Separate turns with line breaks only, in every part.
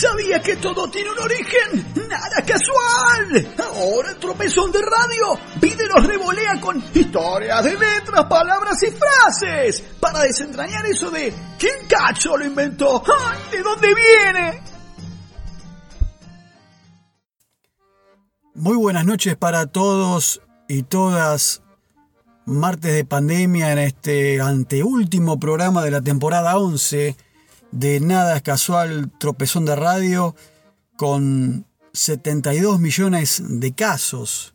¿Sabía que todo tiene un origen? ¡Nada casual! Ahora el tropezón de radio pide los revolea con historias de letras, palabras y frases para desentrañar eso de ¿quién cacho lo inventó? ¡Ay, ¿De dónde viene?
Muy buenas noches para todos y todas. Martes de pandemia en este anteúltimo programa de la temporada 11 de Nada es Casual Tropezón de Radio con 72 millones de casos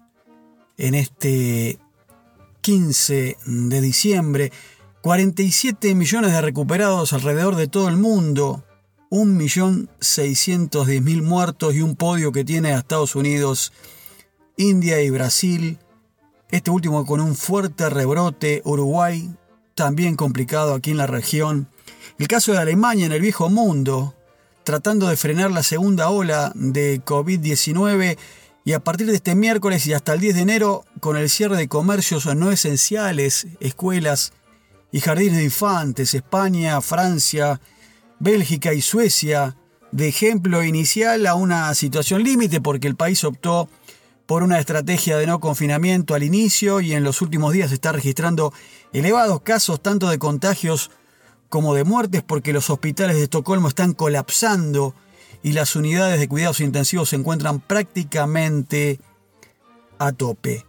en este 15 de diciembre, 47 millones de recuperados alrededor de todo el mundo, 1.610.000 muertos y un podio que tiene a Estados Unidos, India y Brasil, este último con un fuerte rebrote, Uruguay también complicado aquí en la región, el caso de Alemania en el viejo mundo, tratando de frenar la segunda ola de COVID-19 y a partir de este miércoles y hasta el 10 de enero, con el cierre de comercios no esenciales, escuelas y jardines de infantes, España, Francia, Bélgica y Suecia, de ejemplo inicial a una situación límite porque el país optó por una estrategia de no confinamiento al inicio y en los últimos días está registrando elevados casos tanto de contagios como de muertes porque los hospitales de Estocolmo están colapsando y las unidades de cuidados intensivos se encuentran prácticamente a tope.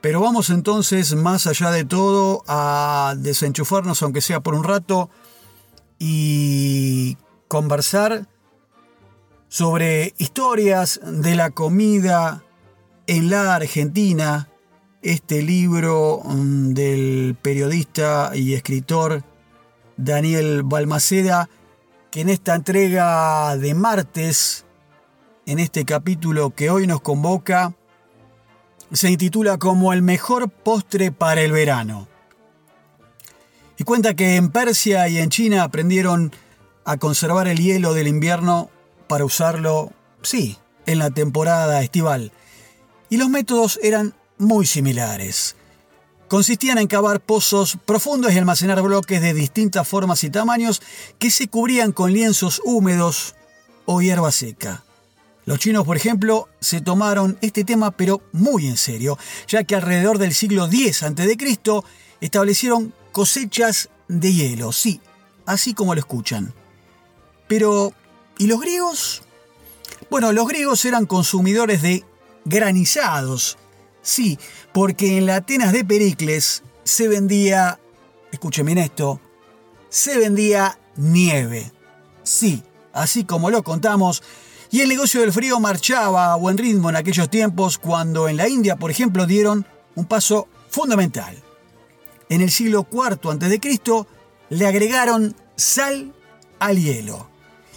Pero vamos entonces más allá de todo a desenchufarnos, aunque sea por un rato, y conversar sobre historias de la comida en la Argentina, este libro mm, del periodista y escritor Daniel Balmaceda, que en esta entrega de martes, en este capítulo que hoy nos convoca, se intitula como el mejor postre para el verano. Y cuenta que en Persia y en China aprendieron a conservar el hielo del invierno para usarlo, sí, en la temporada estival. Y los métodos eran muy similares consistían en cavar pozos profundos y almacenar bloques de distintas formas y tamaños que se cubrían con lienzos húmedos o hierba seca. Los chinos, por ejemplo, se tomaron este tema pero muy en serio, ya que alrededor del siglo X a.C. establecieron cosechas de hielo, sí, así como lo escuchan. Pero, ¿y los griegos? Bueno, los griegos eran consumidores de granizados, Sí, porque en la Atenas de Pericles se vendía, escúcheme en esto, se vendía nieve. Sí, así como lo contamos, y el negocio del frío marchaba a buen ritmo en aquellos tiempos cuando en la India, por ejemplo, dieron un paso fundamental. En el siglo IV a.C. le agregaron sal al hielo.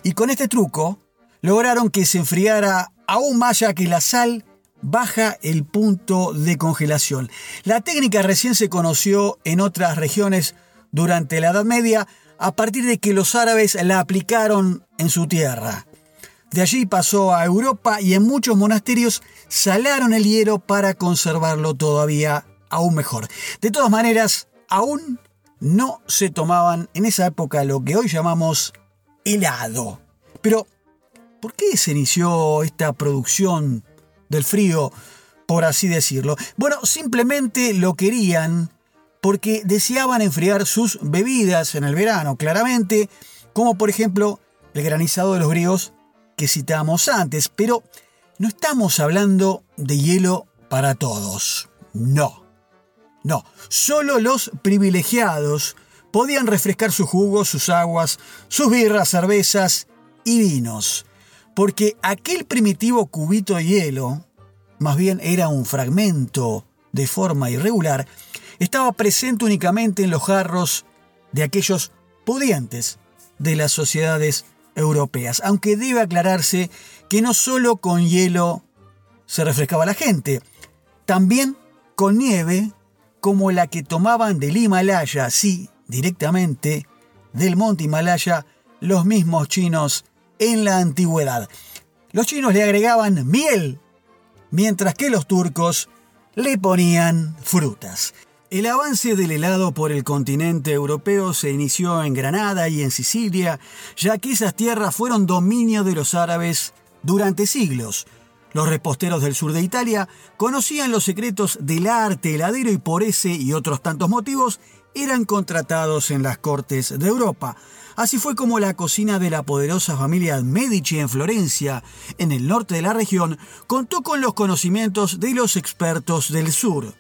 Y con este truco lograron que se enfriara aún más ya que la sal baja el punto de congelación. La técnica recién se conoció en otras regiones durante la Edad Media a partir de que los árabes la aplicaron en su tierra. De allí pasó a Europa y en muchos monasterios salaron el hielo para conservarlo todavía aún mejor. De todas maneras, aún no se tomaban en esa época lo que hoy llamamos helado. Pero, ¿por qué se inició esta producción del frío, por así decirlo. Bueno, simplemente lo querían porque deseaban enfriar sus bebidas en el verano, claramente, como por ejemplo el granizado de los griegos que citamos antes, pero no estamos hablando de hielo para todos, no, no, solo los privilegiados podían refrescar sus jugos, sus aguas, sus birras, cervezas y vinos porque aquel primitivo cubito de hielo, más bien era un fragmento de forma irregular, estaba presente únicamente en los jarros de aquellos pudientes de las sociedades europeas, aunque debe aclararse que no solo con hielo se refrescaba la gente, también con nieve como la que tomaban del Himalaya, sí, directamente del monte Himalaya, los mismos chinos en la antigüedad. Los chinos le agregaban miel, mientras que los turcos le ponían frutas. El avance del helado por el continente europeo se inició en Granada y en Sicilia, ya que esas tierras fueron dominio de los árabes durante siglos. Los reposteros del sur de Italia conocían los secretos del arte heladero y por ese y otros tantos motivos eran contratados en las cortes de Europa. Así fue como la cocina de la poderosa familia Medici en Florencia, en el norte de la región, contó con los conocimientos de los expertos del sur.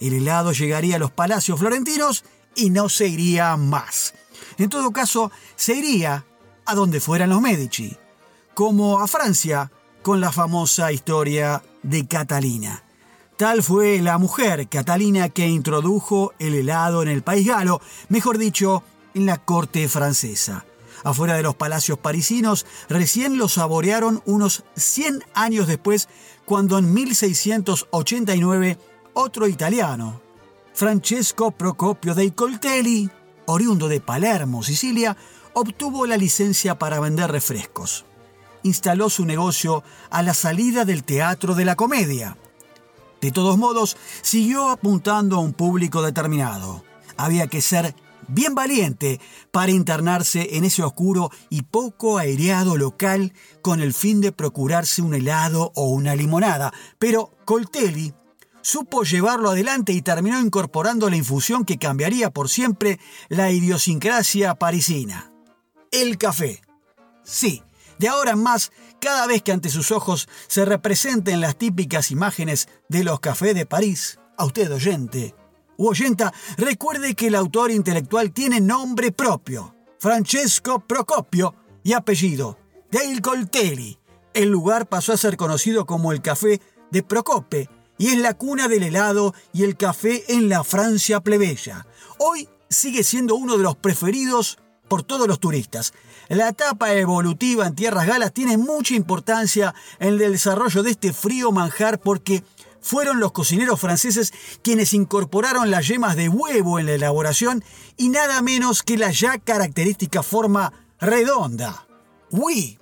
El helado llegaría a los palacios florentinos y no se iría más. En todo caso, se iría a donde fueran los Medici, como a Francia, con la famosa historia de Catalina. Tal fue la mujer, Catalina, que introdujo el helado en el país galo, mejor dicho, en la corte francesa. Afuera de los palacios parisinos, recién lo saborearon unos 100 años después, cuando en 1689 otro italiano, Francesco Procopio dei Coltelli, oriundo de Palermo, Sicilia, obtuvo la licencia para vender refrescos. Instaló su negocio a la salida del Teatro de la Comedia. De todos modos, siguió apuntando a un público determinado. Había que ser bien valiente para internarse en ese oscuro y poco aireado local con el fin de procurarse un helado o una limonada. Pero Coltelli supo llevarlo adelante y terminó incorporando la infusión que cambiaría por siempre la idiosincrasia parisina. El café. Sí, de ahora en más, cada vez que ante sus ojos se representen las típicas imágenes de los cafés de París, a usted oyente u oyenta, recuerde que el autor intelectual tiene nombre propio, Francesco Procopio, y apellido, Dale Coltelli. El lugar pasó a ser conocido como el Café de Procope, y es la cuna del helado y el café en la Francia plebeya. Hoy sigue siendo uno de los preferidos por todos los turistas. La etapa evolutiva en tierras galas tiene mucha importancia en el desarrollo de este frío manjar porque fueron los cocineros franceses quienes incorporaron las yemas de huevo en la elaboración y nada menos que la ya característica forma redonda. Oui,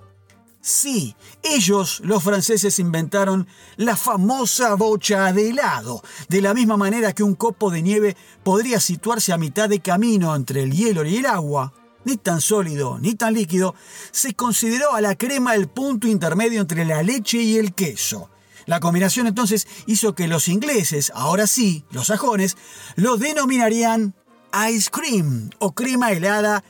Sí, ellos, los franceses, inventaron la famosa bocha de helado, de la misma manera que un copo de nieve podría situarse a mitad de camino entre el hielo y el agua. Ni tan sólido ni tan líquido, se consideró a la crema el punto intermedio entre la leche y el queso. La combinación entonces hizo que los ingleses, ahora sí, los sajones, lo denominarían ice cream o crema helada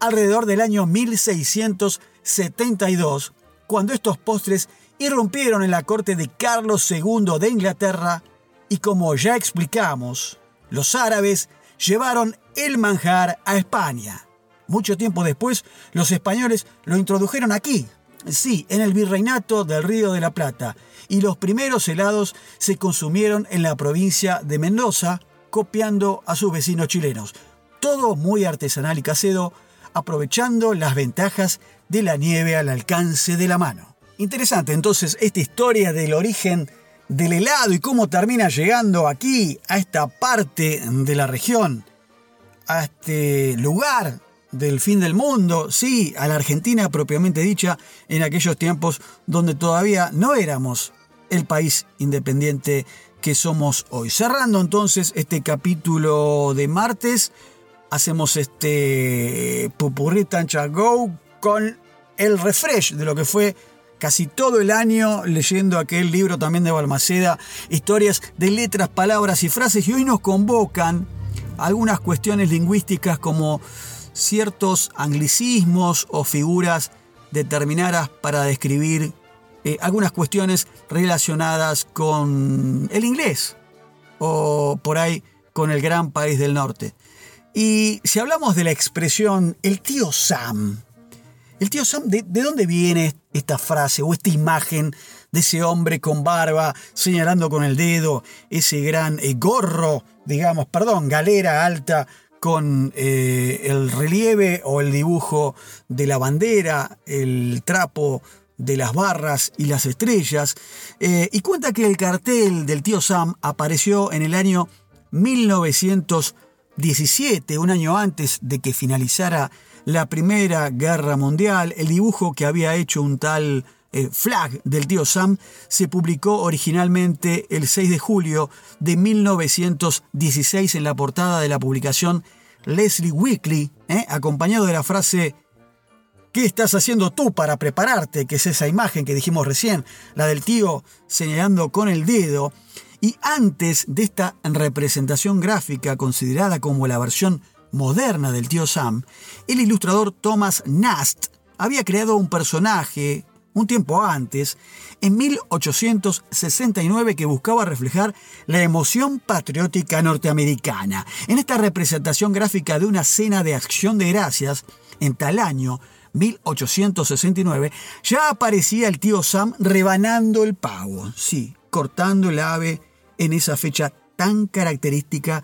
alrededor del año 1672 cuando estos postres irrumpieron en la corte de Carlos II de Inglaterra y como ya explicamos, los árabes llevaron el manjar a España. Mucho tiempo después, los españoles lo introdujeron aquí, sí, en el virreinato del Río de la Plata, y los primeros helados se consumieron en la provincia de Mendoza, copiando a sus vecinos chilenos. Todo muy artesanal y casero, aprovechando las ventajas de la nieve al alcance de la mano. Interesante entonces esta historia del origen del helado y cómo termina llegando aquí, a esta parte de la región, a este lugar del fin del mundo, sí, a la Argentina propiamente dicha, en aquellos tiempos donde todavía no éramos el país independiente que somos hoy. Cerrando entonces este capítulo de martes, hacemos este Pupurri Tancha Go con el refresh de lo que fue casi todo el año leyendo aquel libro también de Balmaceda, historias de letras, palabras y frases, y hoy nos convocan algunas cuestiones lingüísticas como ciertos anglicismos o figuras determinadas para describir eh, algunas cuestiones relacionadas con el inglés o por ahí con el gran país del norte. Y si hablamos de la expresión el tío Sam, el tío Sam, ¿de, dónde viene esta frase o esta imagen de ese hombre con barba señalando con el dedo ese gran eh, gorro, digamos, perdón, galera alta con eh, el relieve o el dibujo de la bandera, el trapo de las barras y las estrellas, eh, y cuenta que el cartel del tío Sam apareció en el año 1900 17, un año antes de que finalizara la Primera Guerra Mundial, el dibujo que había hecho un tal eh, Flag del tío Sam se publicó originalmente el 6 de julio de 1916 en la portada de la publicación Leslie Weekly, ¿eh? acompañado de la frase ¿Qué estás haciendo tú para prepararte? Que es esa imagen que dijimos recién, la del tío señalando con el dedo. Y antes de esta representación gráfica considerada como la versión moderna del tío Sam, el ilustrador Thomas Nast había creado un personaje un tiempo antes, en 1869, que buscaba reflejar la emoción patriótica norteamericana. En esta representación gráfica de una cena de acción de gracias, en tal año, 1869, ya aparecía el tío Sam rebanando el pavo, sí, cortando el ave en esa fecha tan característica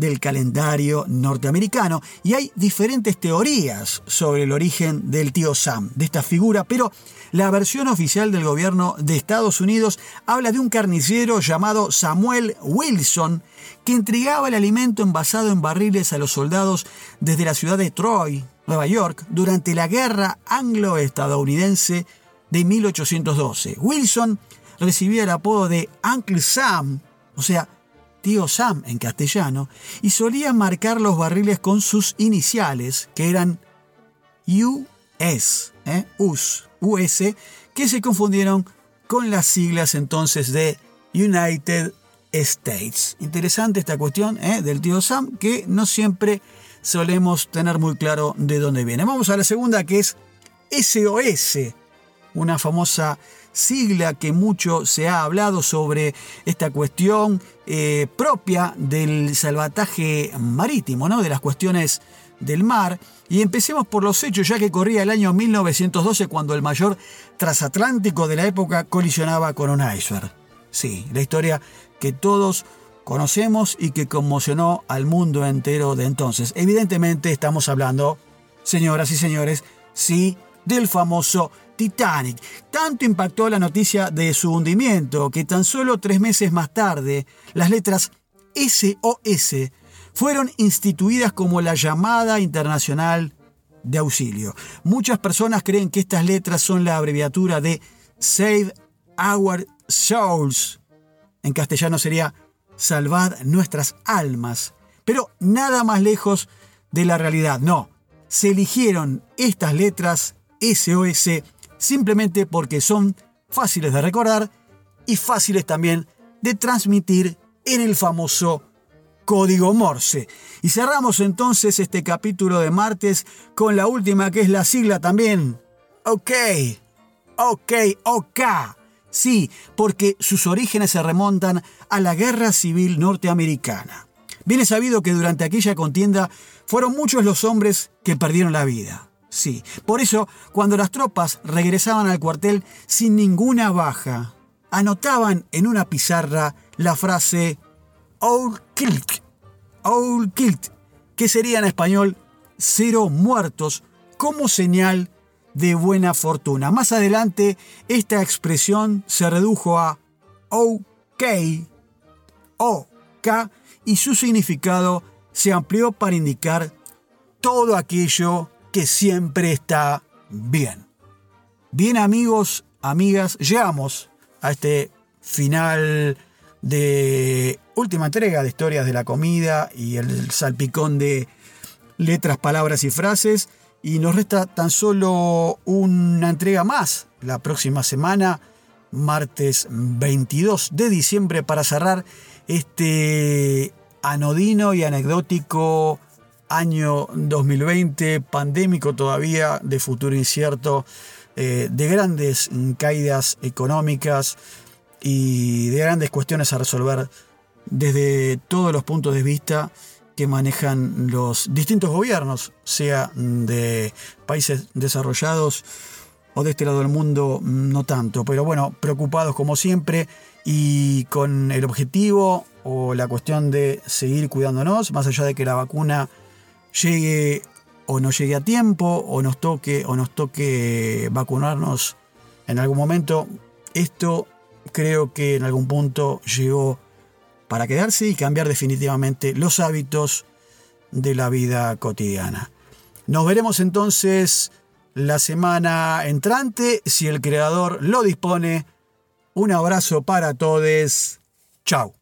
del calendario norteamericano y hay diferentes teorías sobre el origen del tío Sam, de esta figura, pero la versión oficial del gobierno de Estados Unidos habla de un carnicero llamado Samuel Wilson que entregaba el alimento envasado en barriles a los soldados desde la ciudad de Troy, Nueva York, durante la guerra anglo-estadounidense de 1812. Wilson recibía el apodo de Uncle Sam, o sea, tío Sam en castellano, y solía marcar los barriles con sus iniciales, que eran US, ¿eh? US, US, que se confundieron con las siglas entonces de United States. Interesante esta cuestión ¿eh? del tío Sam, que no siempre solemos tener muy claro de dónde viene. Vamos a la segunda, que es SOS, una famosa sigla que mucho se ha hablado sobre esta cuestión eh, propia del salvataje marítimo, ¿no? de las cuestiones del mar. Y empecemos por los hechos, ya que corría el año 1912 cuando el mayor transatlántico de la época colisionaba con un iceberg. Sí, la historia que todos conocemos y que conmocionó al mundo entero de entonces. Evidentemente estamos hablando, señoras y señores, sí, del famoso Titanic. Tanto impactó la noticia de su hundimiento que tan solo tres meses más tarde las letras SOS fueron instituidas como la llamada internacional de auxilio. Muchas personas creen que estas letras son la abreviatura de Save Our Souls. En castellano sería Salvad nuestras almas. Pero nada más lejos de la realidad. No, se eligieron estas letras SOS simplemente porque son fáciles de recordar y fáciles también de transmitir en el famoso código Morse. Y cerramos entonces este capítulo de martes con la última que es la sigla también. Ok, ok, ok. Sí, porque sus orígenes se remontan a la Guerra Civil Norteamericana. Bien es sabido que durante aquella contienda fueron muchos los hombres que perdieron la vida. Sí, por eso, cuando las tropas regresaban al cuartel sin ninguna baja, anotaban en una pizarra la frase All killed, all killed, que sería en español cero muertos, como señal de buena fortuna. Más adelante, esta expresión se redujo a OK, OK, y su significado se amplió para indicar todo aquello que siempre está bien. Bien amigos, amigas, llegamos a este final de última entrega de historias de la comida y el salpicón de letras, palabras y frases. Y nos resta tan solo una entrega más la próxima semana, martes 22 de diciembre, para cerrar este anodino y anecdótico año 2020, pandémico todavía, de futuro incierto, eh, de grandes caídas económicas y de grandes cuestiones a resolver desde todos los puntos de vista que manejan los distintos gobiernos, sea de países desarrollados o de este lado del mundo, no tanto, pero bueno, preocupados como siempre y con el objetivo o la cuestión de seguir cuidándonos, más allá de que la vacuna llegue o no llegue a tiempo o nos toque o nos toque vacunarnos en algún momento. Esto creo que en algún punto llegó para quedarse y cambiar definitivamente los hábitos de la vida cotidiana. Nos veremos entonces la semana entrante, si el creador lo dispone. Un abrazo para todos. Chao.